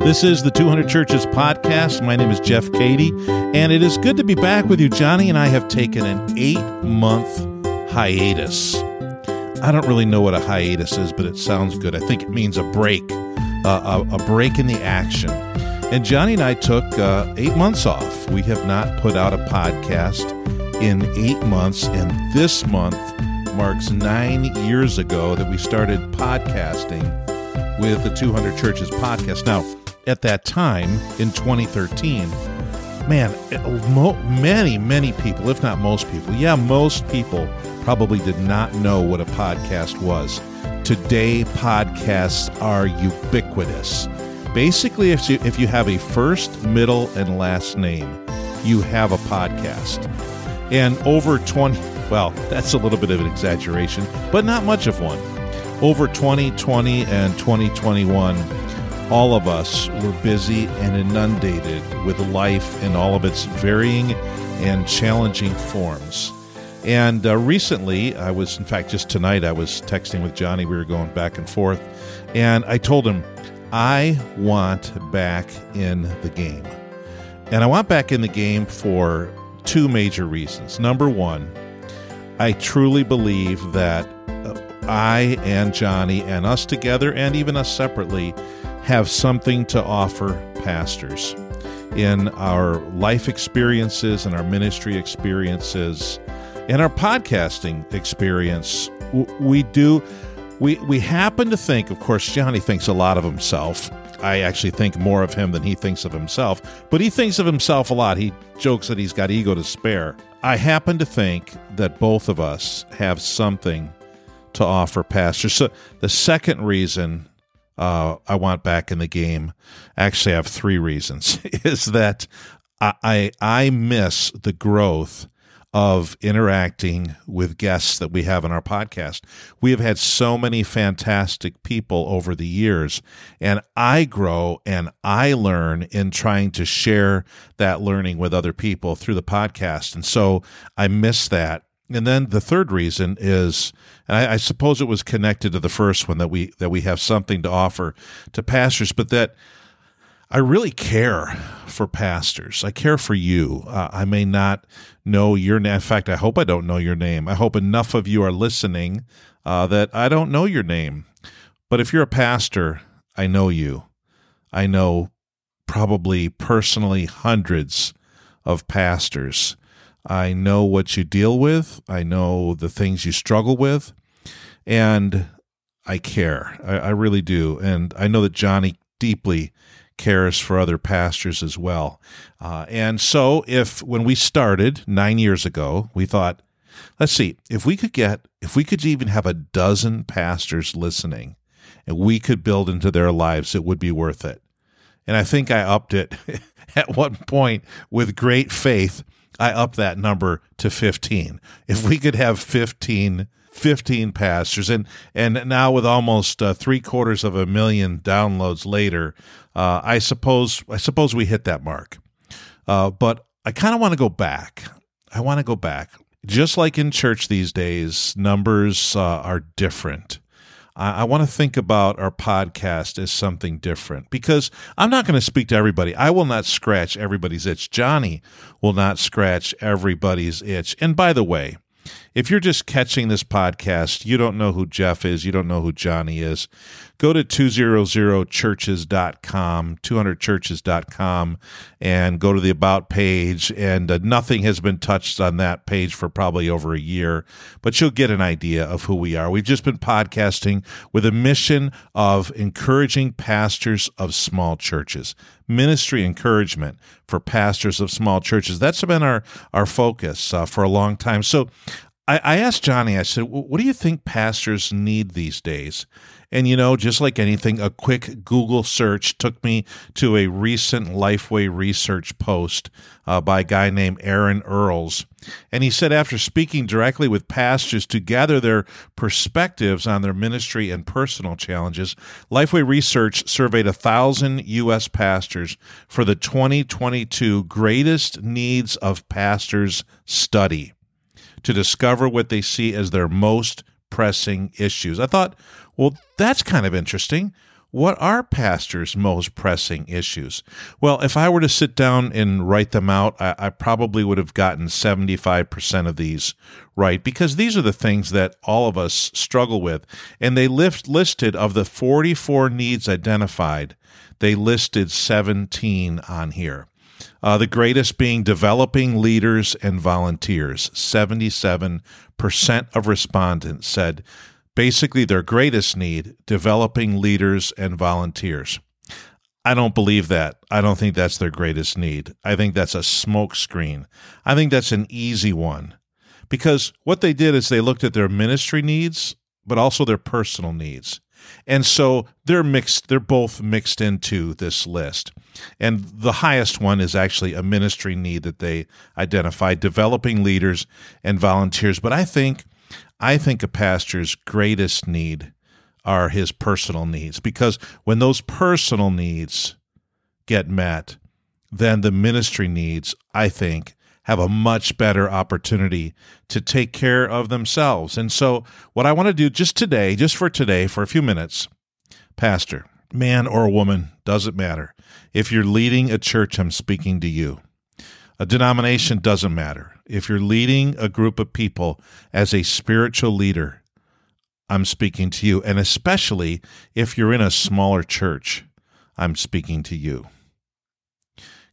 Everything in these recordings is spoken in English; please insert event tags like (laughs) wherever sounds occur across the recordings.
This is the 200 Churches podcast. My name is Jeff Cady, and it is good to be back with you. Johnny and I have taken an eight month hiatus. I don't really know what a hiatus is, but it sounds good. I think it means a break, uh, a, a, break in the action. And Johnny and I took uh, eight months off. We have not put out a podcast in eight months, and this month marks nine years ago that we started podcasting with the 200 Churches podcast. Now, at that time in 2013, man, many, many people, if not most people, yeah, most people probably did not know what a podcast was. Today, podcasts are ubiquitous. Basically, if you, if you have a first, middle, and last name, you have a podcast. And over 20, well, that's a little bit of an exaggeration, but not much of one. Over 2020 and 2021, all of us were busy and inundated with life in all of its varying and challenging forms. And uh, recently, I was, in fact, just tonight, I was texting with Johnny. We were going back and forth. And I told him, I want back in the game. And I want back in the game for two major reasons. Number one, I truly believe that uh, I and Johnny and us together and even us separately have something to offer pastors in our life experiences and our ministry experiences and our podcasting experience. We do we we happen to think, of course, Johnny thinks a lot of himself. I actually think more of him than he thinks of himself, but he thinks of himself a lot. He jokes that he's got ego to spare. I happen to think that both of us have something to offer pastors. So the second reason uh, I want back in the game. Actually, I have three reasons. (laughs) is that I, I I miss the growth of interacting with guests that we have in our podcast. We have had so many fantastic people over the years, and I grow and I learn in trying to share that learning with other people through the podcast. And so I miss that. And then the third reason is, and I, I, suppose it was connected to the first one that we that we have something to offer to pastors, but that I really care for pastors. I care for you. Uh, I may not know your name. In fact, I hope I don't know your name. I hope enough of you are listening uh, that I don't know your name. But if you're a pastor, I know you. I know probably personally hundreds of pastors I know what you deal with. I know the things you struggle with. And I care. I, I really do. And I know that Johnny deeply cares for other pastors as well. Uh, and so, if when we started nine years ago, we thought, let's see, if we could get, if we could even have a dozen pastors listening and we could build into their lives, it would be worth it. And I think I upped it (laughs) at one point with great faith I up that number to 15. If we could have 15 15 pastors and and now with almost uh, three quarters of a million downloads later uh, i suppose i suppose we hit that mark. Uh, but i kind of want to go back. I want to go back. Just like in church these days numbers uh, are different I, I want to think about our podcast as something different because I'm not going to speak to everybody. I will not scratch everybody's itch. Johnny will not scratch everybody's itch. And by the way, if you're just catching this podcast, you don't know who Jeff is, you don't know who Johnny is, go to 200churches.com, 200churches.com, and go to the About page. And uh, nothing has been touched on that page for probably over a year, but you'll get an idea of who we are. We've just been podcasting with a mission of encouraging pastors of small churches, ministry encouragement for pastors of small churches. That's been our, our focus uh, for a long time. So I, I asked Johnny, I said, what do you think pastors need these days? And, you know, just like anything, a quick Google search took me to a recent Lifeway research post uh, by a guy named Aaron Earls. And he said, after speaking directly with pastors to gather their perspectives on their ministry and personal challenges, Lifeway Research surveyed a thousand U.S. pastors for the 2022 Greatest Needs of Pastors study to discover what they see as their most pressing issues. I thought, well, that's kind of interesting. what are pastors' most pressing issues? Well, if I were to sit down and write them out, I, I, probably would have gotten 75% of these right because these are the things that all of us struggle with. And they lift, listed of the 44 needs identified, they listed 17 on here. Uh, the greatest being developing leaders and volunteers. 77% of respondents said basically their greatest need developing leaders and volunteers. I don't believe that. I don't think that's their greatest need. I think that's a smokescreen. I think that's an easy one because what they did is they looked at their ministry needs, but also their personal needs. And so they're mixed, they're both mixed into this list. And the highest one is actually a ministry need that they identified developing leaders and volunteers. But I think I think a pastor's greatest need are his personal needs because when those personal needs get met, then the ministry needs, I think, have a much better opportunity to take care of themselves. And so, what I want to do just today, just for today, for a few minutes, Pastor, man or woman, doesn't matter. If you're leading a church, I'm speaking to you. A denomination doesn't matter. If you're leading a group of people as a spiritual leader, I'm speaking to you. And especially if you're in a smaller church, I'm speaking to you.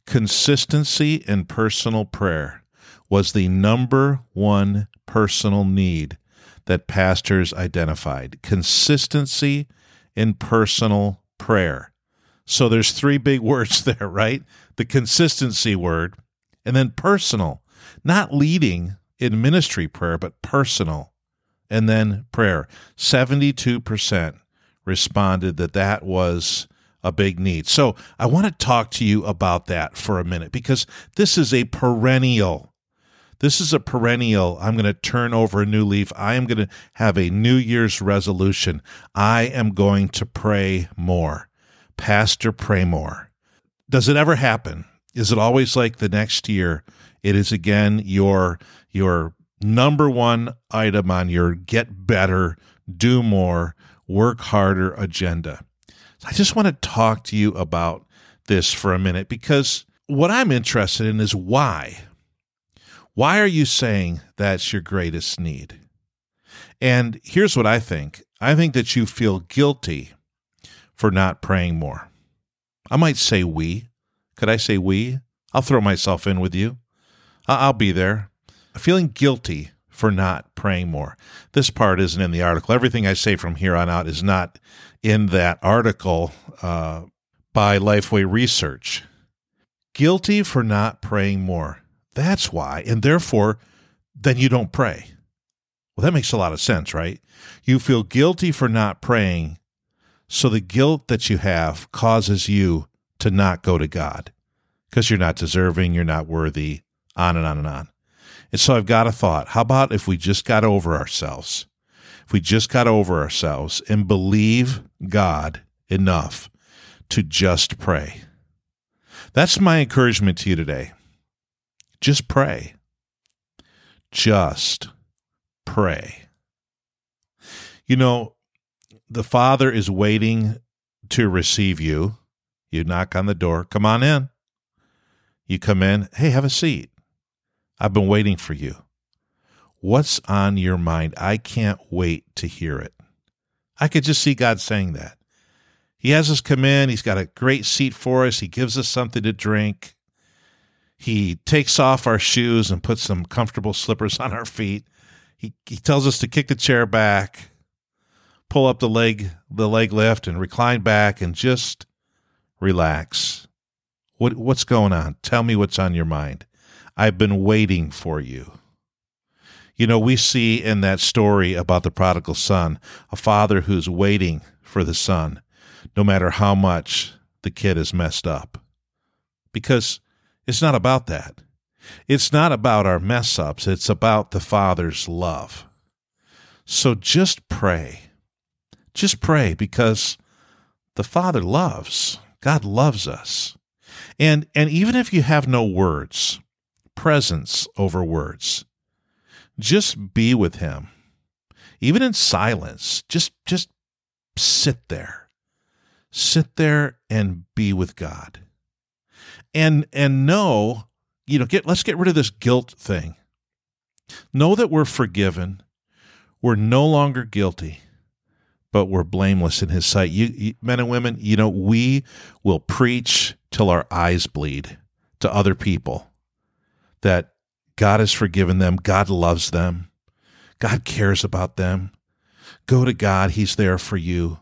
Consistency in personal prayer was the number one personal need that pastors identified. Consistency in personal prayer. So there's three big (laughs) words there, right? The consistency word, and then personal, not leading in ministry prayer, but personal. And then prayer. 72% responded that that was a big need. So I want to talk to you about that for a minute because this is a perennial. This is a perennial. I'm going to turn over a new leaf. I am going to have a New Year's resolution. I am going to pray more. Pastor, pray more. Does it ever happen is it always like the next year? It is again your your number one item on your get better, do more, work harder agenda. I just want to talk to you about this for a minute because what I'm interested in is why. Why are you saying that's your greatest need? And here's what I think I think that you feel guilty for not praying more. I might say we. Could I say we? I'll throw myself in with you. I'll be there. Feeling guilty for not praying more. This part isn't in the article. Everything I say from here on out is not in that article uh, by Lifeway Research. Guilty for not praying more. That's why. And therefore, then you don't pray. Well, that makes a lot of sense, right? You feel guilty for not praying. So the guilt that you have causes you to not go to God because you're not deserving, you're not worthy, on and on and on. And so I've got a thought. How about if we just got over ourselves? If we just got over ourselves and believe God enough to just pray. That's my encouragement to you today. Just pray. Just pray. You know, the Father is waiting to receive you. You knock on the door. Come on in. You come in, hey, have a seat. I've been waiting for you. What's on your mind? I can't wait to hear it. I could just see God saying that. He has us come in. He's got a great seat for us. He gives us something to drink. He takes off our shoes and puts some comfortable slippers on our feet. He, he tells us to kick the chair back, pull up the leg, the leg lift and recline back and just relax. What what's going on? Tell me what's on your mind. I've been waiting for you. You know, we see in that story about the prodigal son a father who's waiting for the son, no matter how much the kid is messed up. Because it's not about that. It's not about our mess ups, it's about the father's love. So just pray. Just pray because the father loves. God loves us. And and even if you have no words, presence over words. Just be with him. Even in silence, just just sit there. sit there and be with God. And and know, you know, get let's get rid of this guilt thing. Know that we're forgiven. We're no longer guilty, but we're blameless in his sight. You, you men and women, you know, we will preach till our eyes bleed to other people that God has forgiven them, God loves them, God cares about them. Go to God, He's there for you.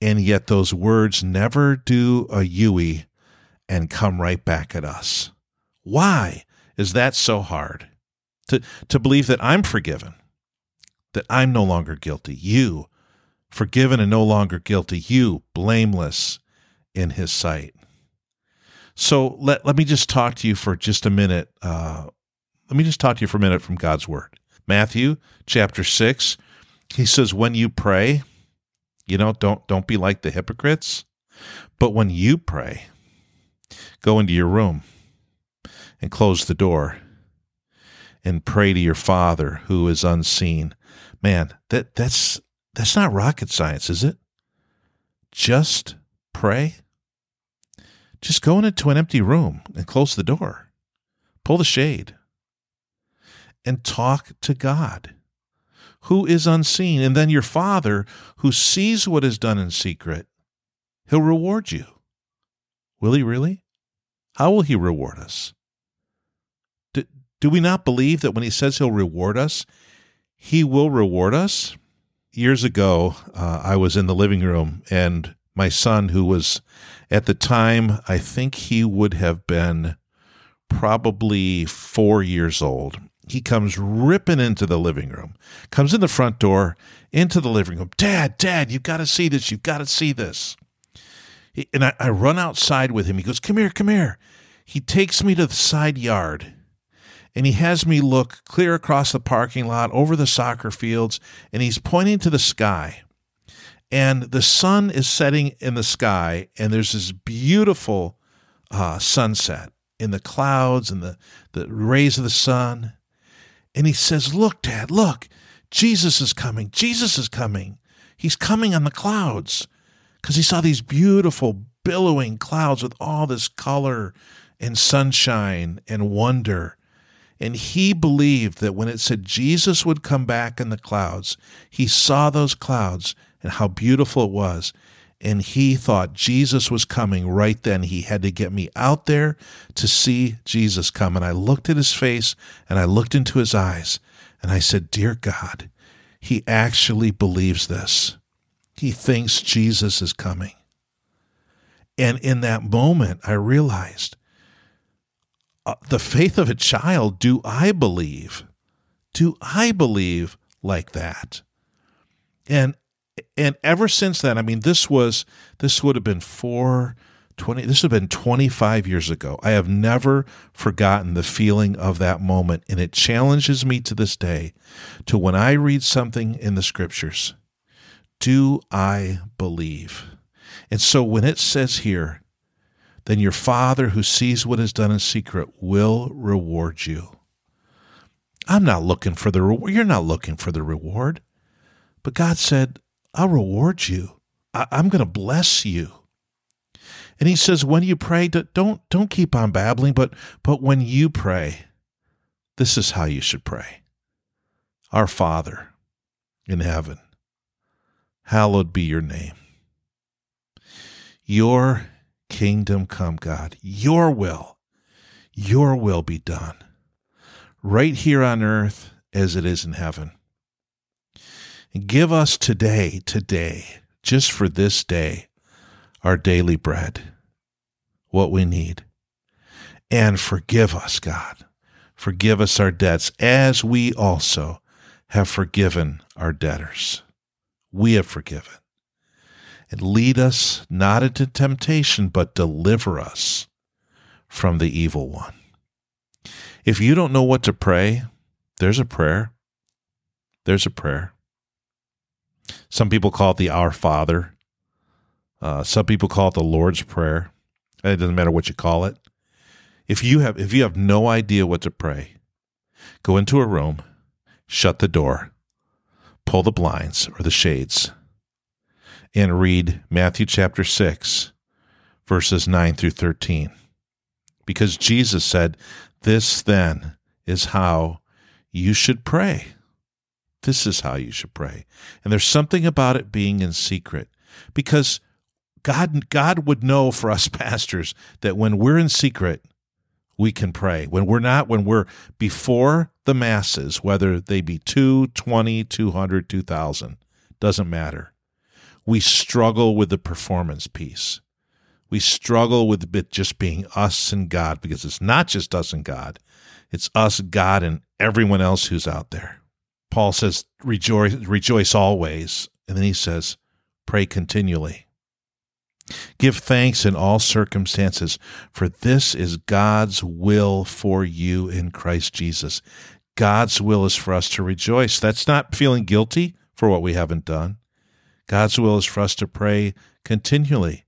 And yet those words never do a Yui and come right back at us. Why is that so hard? To, to believe that I'm forgiven, that I'm no longer guilty. You, forgiven and no longer guilty. You, blameless in His sight. So let, let me just talk to you for just a minute. Uh, let me just talk to you for a minute from God's Word. Matthew chapter 6, he says, When you pray, you know, don't, don't be like the hypocrites, but when you pray, go into your room and close the door and pray to your Father who is unseen. Man, that, that's, that's not rocket science, is it? Just pray just go into an empty room and close the door, pull the shade, and talk to God, who is unseen. And then your Father, who sees what is done in secret, he'll reward you. Will he really? How will he reward us? Do, do we not believe that when he says he'll reward us, he will reward us? Years ago, uh, I was in the living room and my son, who was at the time, I think he would have been probably four years old. He comes ripping into the living room, comes in the front door, into the living room. Dad, Dad, you've got to see this. You've got to see this. And I, I run outside with him. He goes, Come here, come here. He takes me to the side yard and he has me look clear across the parking lot over the soccer fields and he's pointing to the sky and the sun is setting in the sky, and there's this beautiful uh, sunset in the clouds and the, the rays of the sun. And he says, Look, Dad, look, Jesus is coming. Jesus is coming. He's coming on the clouds. Because he saw these beautiful, billowing clouds with all this color and sunshine and wonder. And he believed that when it said Jesus would come back in the clouds, he saw those clouds and how beautiful it was. And he thought Jesus was coming right then. He had to get me out there to see Jesus come. And I looked at his face and I looked into his eyes and I said, Dear God, he actually believes this. He thinks Jesus is coming. And in that moment, I realized uh, the faith of a child do I believe? Do I believe like that? And and ever since then, I mean, this was this would have been four. 20 this would have been 25 years ago. I have never forgotten the feeling of that moment and it challenges me to this day to when i read something in the scriptures do i believe? And so when it says here then your father who sees what is done in secret will reward you. I'm not looking for the reward you're not looking for the reward. But god said I'll reward you. I, am going to bless you. And he says, when you pray, don't don't keep on babbling, but but when you pray, this is how you should pray. Our Father in heaven, hallowed be your name. Your kingdom come, God. Your will, your will be done, right here on earth as it is in heaven. Give us today, today, just for this day, our daily bread, what we need. And forgive us, God. Forgive us our debts as we also have forgiven our debtors. We have forgiven. And lead us not into temptation, but deliver us from the evil one. If you don't know what to pray, there's a prayer. There's a prayer. Some people call it the Our Father. Uh, some people call it the Lord's Prayer. It doesn't matter what you call it. If you have if you have no idea what to pray, go into a room, shut the door, pull the blinds or the shades, and read Matthew chapter 6, verses 9 through 13. Because Jesus said, This then is how you should pray. This is how you should pray. And there's something about it being in secret because God, God would know for us (laughs) pastors that when we're in secret, we can pray. When we're not, when we're before the masses, whether they be 2, 20, 200, 2,000, doesn't matter. We struggle with the performance piece. We struggle with it just being us and God because it's not just us and God, it's us, God, and everyone else who's out there. Paul says, rejoice, rejoice always. And then he says, pray continually. Give thanks in all circumstances, for this is God's will for you in Christ Jesus. God's will is for us to rejoice. That's not feeling guilty for what we haven't done. God's will is for us to pray continually,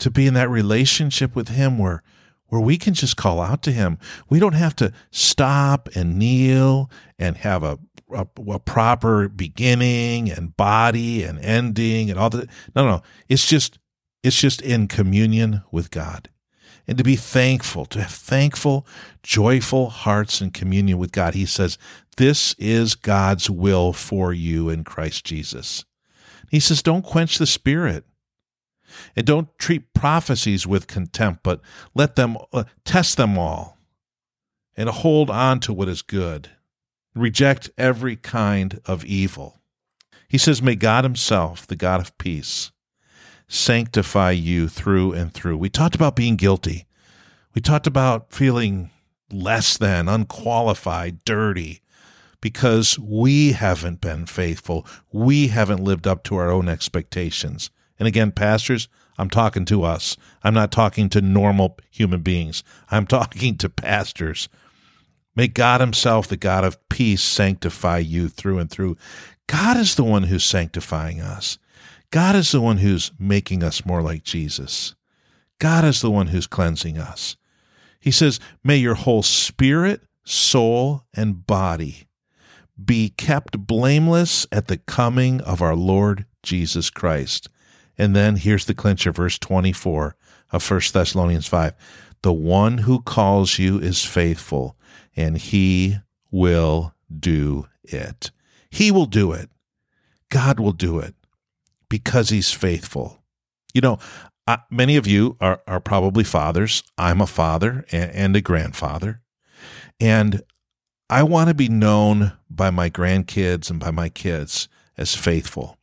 to be in that relationship with Him where, where we can just call out to Him. We don't have to stop and kneel and have a, a, a proper beginning and body and ending and all that. No, no. It's just it's just in communion with God. And to be thankful, to have thankful, joyful hearts in communion with God. He says, This is God's will for you in Christ Jesus. He says, Don't quench the Spirit. And don't treat prophecies with contempt, but let them uh, test them all and hold on to what is good. Reject every kind of evil. He says, May God Himself, the God of peace, sanctify you through and through. We talked about being guilty. We talked about feeling less than, unqualified, dirty, because we haven't been faithful. We haven't lived up to our own expectations. And again, pastors, I'm talking to us. I'm not talking to normal human beings. I'm talking to pastors. May God Himself, the God of peace, sanctify you through and through. God is the one who's sanctifying us. God is the one who's making us more like Jesus. God is the one who's cleansing us. He says, May your whole spirit, soul, and body be kept blameless at the coming of our Lord Jesus Christ. And then here's the clincher, verse 24 of 1 Thessalonians 5. The one who calls you is faithful, and he will do it. He will do it. God will do it because he's faithful. You know, uh, many of you are, are probably fathers. I'm a father and, and a grandfather. And I want to be known by my grandkids and by my kids as faithful.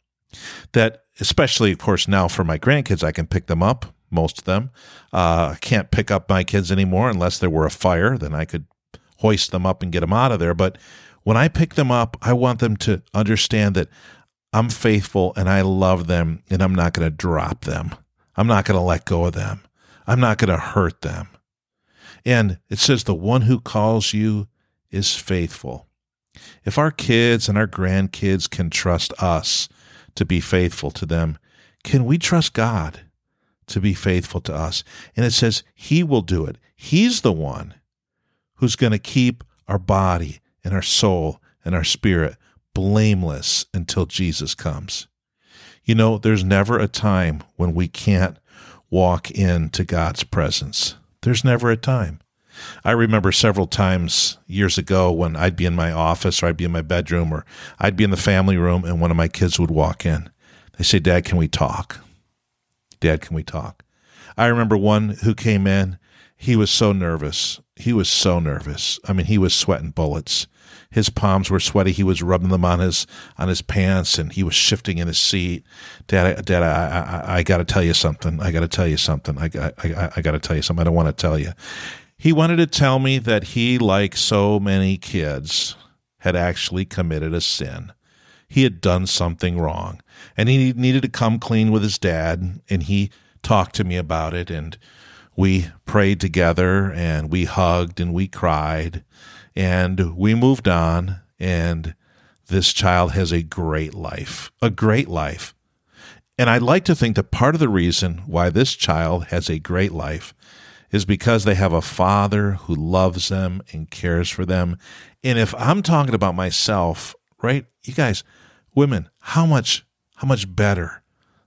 That, especially, of course, now for my grandkids, I can pick them up, most of them. Uh, I can't pick up my kids anymore unless there were a fire, then I could hoist them up and get them out of there. But when I pick them up, I want them to understand that I'm faithful and I love them and I'm not going to drop them. I'm not going to let go of them. I'm not going to hurt them. And it says, the one who calls you is faithful. If our kids and our grandkids can trust us to be faithful to them, can we trust God to be faithful to us? And it says, He will do it. He's the one who's going to keep our body and our soul and our spirit blameless until Jesus comes. You know, there's never a time when we can't walk into God's presence. There's never a time. I remember several times years ago when I'd be in my office or I'd be in my bedroom or I'd be in the family room and one of my kids would walk in. They say, Dad, can we talk? Dad, can we talk? I remember one who came in. He was so nervous. He was so nervous. I mean, he was sweating bullets his palms were sweaty. He was rubbing them on his on his pants, and he was shifting in his seat. Dad, Dad, I I, I got to tell you something. I got to tell you something. I I I, I got to tell you something. I don't want to tell you. He wanted to tell me that he, like so many kids, had actually committed a sin. He had done something wrong, and he needed to come clean with his dad. And he talked to me about it, and we prayed together, and we hugged, and we cried and we moved on, and this child has a great life, a great life. And I'd like to think that part of the reason why this child has a great life is because they have a father who loves them and cares for them. And if I'm talking about myself, right, you guys, women, how much how much better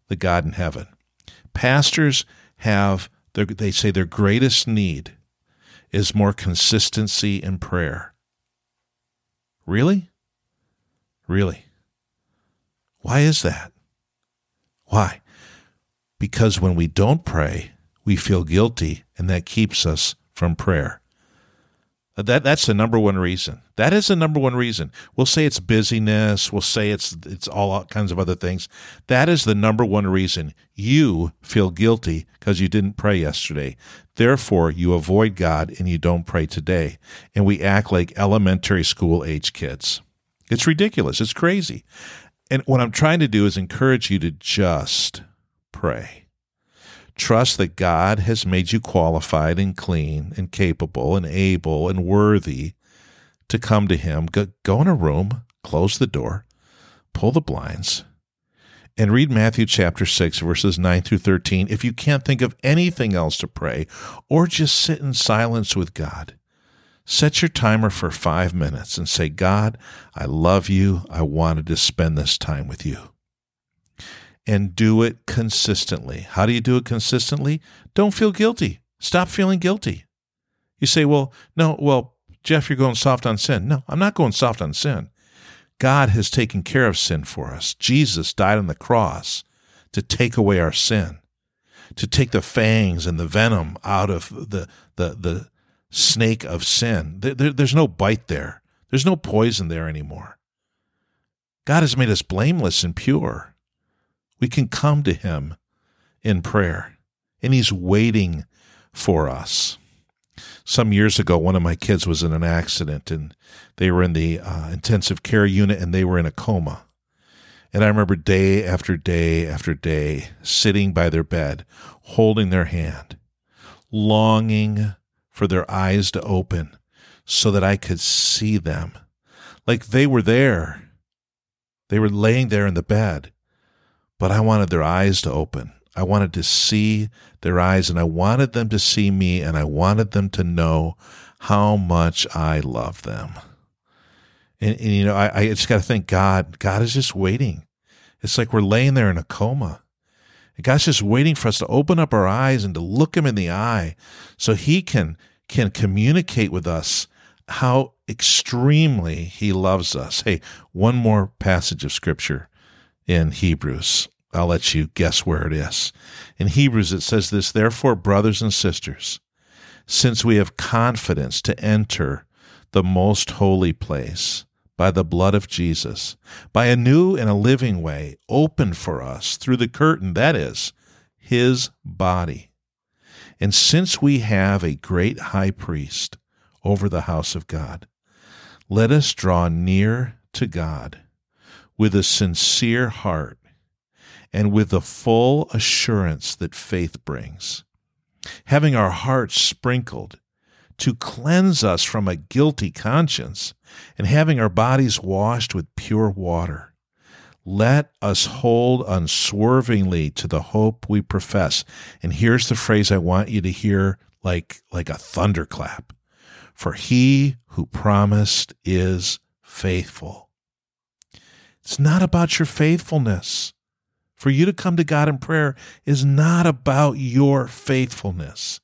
the God in heaven. Pastors have, they say their greatest need is more consistency in prayer. Really? Really? Why is that? Why? Because when we don't pray, we feel guilty, and that keeps us from prayer. That that's the number one reason. That is the number one reason. We'll say it's busyness. We'll say it's it's all kinds of other things. That is the number one reason you feel guilty because you didn't pray yesterday. Therefore, you avoid God and you don't pray today. And we act like elementary school age kids. It's ridiculous. It's crazy. And what I'm trying to do is encourage you to just pray. Trust that God has made you qualified and clean and capable and able and worthy to come to Him. Go, go in a room, close the door, pull the blinds, and read Matthew chapter 6, verses 9 through 13 if you can't think of anything else to pray, or just sit in silence with God. Set your timer for five minutes and say, God, I love you. I wanted to spend this time with you and do it consistently. How do you do it consistently? Don't feel guilty. Stop feeling guilty. You say, well, no, well, Jeff, you're going soft on sin. No, I'm not going soft on sin. God has taken care of sin for us. Jesus died on the cross to take away our sin, to take the fangs and the venom out of the, the, the snake of sin. There, there, there's no bite there, there's no poison there anymore. God has made us blameless and pure. We can come to Him in prayer, and He's waiting for us. Some years ago, one of my kids was in an accident, and they were in the uh, intensive care unit and they were in a coma. And I remember day after day after day sitting by their bed, holding their hand, longing for their eyes to open so that I could see them. Like they were there. They were laying there in the bed but I wanted their eyes to open. I wanted to see their eyes and I wanted them to see me and I wanted them to know how much I love them. And, and you know, I, I just got to thank God, God is just waiting. It's like we're laying there in a coma. And God's just waiting for us to open up our eyes and to look him in the eye so he can, can communicate with us how extremely he loves us. Hey, one more passage of scripture in Hebrews. I'll let you guess where it is. In Hebrews, it says this Therefore, brothers and sisters, since we have confidence to enter the most holy place by the blood of Jesus, by a new and a living way opened for us through the curtain, that is, his body. And since we have a great high priest over the house of God, let us draw near to God with a sincere heart and with the full assurance that faith brings, having our hearts sprinkled to cleanse us from a guilty conscience, and having our bodies washed with pure water. Let us hold unswervingly to the hope we profess. And here's the phrase I want you to hear like, like a thunderclap. For he who promised is faithful. It's not about your faithfulness. For you to come to God in prayer is not about your faithfulness.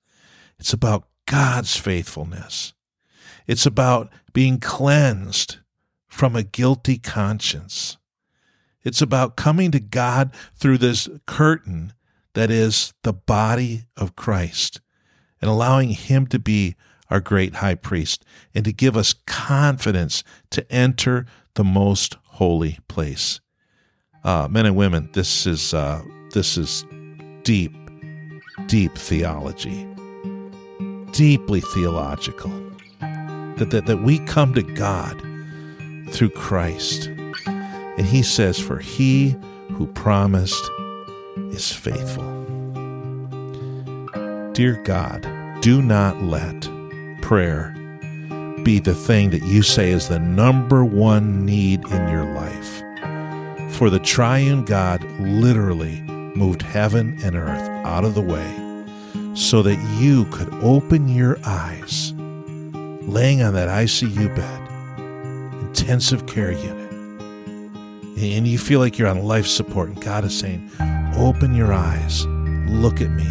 It's about God's faithfulness. It's about being cleansed from a guilty conscience. It's about coming to God through this curtain that is the body of Christ and allowing Him to be our great high priest and to give us confidence to enter the most holy place uh, men and women, this is uh, this is deep, deep theology, deeply theological. That, that that we come to God through Christ, and He says, "For He who promised is faithful." Dear God, do not let prayer be the thing that you say is the number one need in your life. For the triune God literally moved heaven and earth out of the way so that you could open your eyes, laying on that ICU bed, intensive care unit, and you feel like you're on life support, and God is saying, open your eyes. Look at me.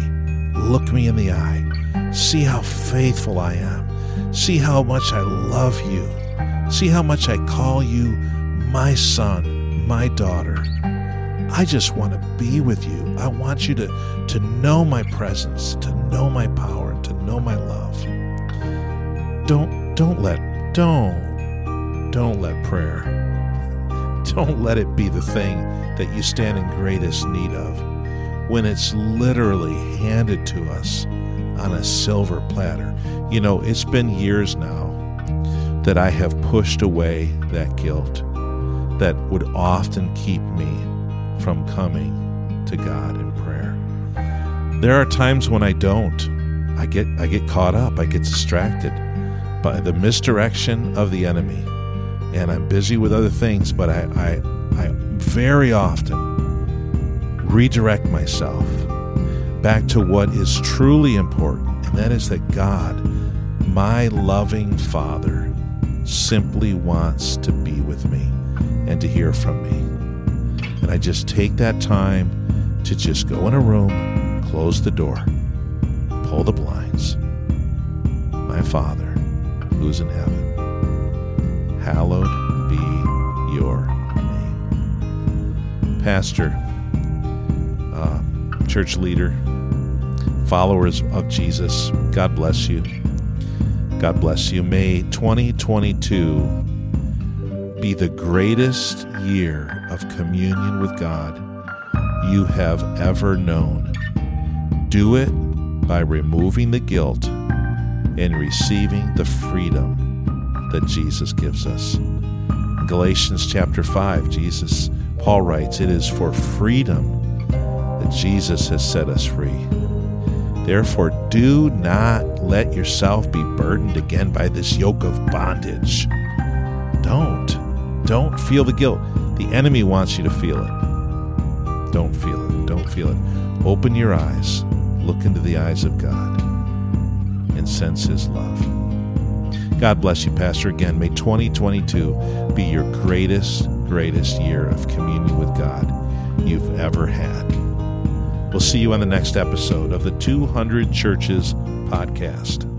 Look me in the eye. See how faithful I am. See how much I love you. See how much I call you my son, my daughter. I just want to be with you. I want you to, to know my presence, to know my power, to know my love. Don't don't let don't don't let prayer don't let it be the thing that you stand in greatest need of when it's literally handed to us on a silver platter. You know, it's been years now that I have pushed away that guilt that would often keep me from coming to God in prayer. There are times when I don't. I get I get caught up, I get distracted by the misdirection of the enemy. And I'm busy with other things, but I, I, I very often redirect myself back to what is truly important, and that is that God, my loving Father, simply wants to be with me and to hear from me. And I just take that time to just go in a room, close the door, pull the blinds. My Father who's in heaven, hallowed be your name. Pastor, uh, church leader, followers of Jesus, God bless you. God bless you. May 2022 be the greatest year of communion with God you have ever known. Do it by removing the guilt and receiving the freedom that Jesus gives us. In Galatians chapter 5, Jesus, Paul writes, It is for freedom that Jesus has set us free. Therefore, do not let yourself be burdened again by this yoke of bondage. Don't. Don't feel the guilt. The enemy wants you to feel it. Don't feel it. Don't feel it. Open your eyes. Look into the eyes of God and sense His love. God bless you, Pastor. Again, may 2022 be your greatest, greatest year of communion with God you've ever had. We'll see you on the next episode of the 200 Churches podcast.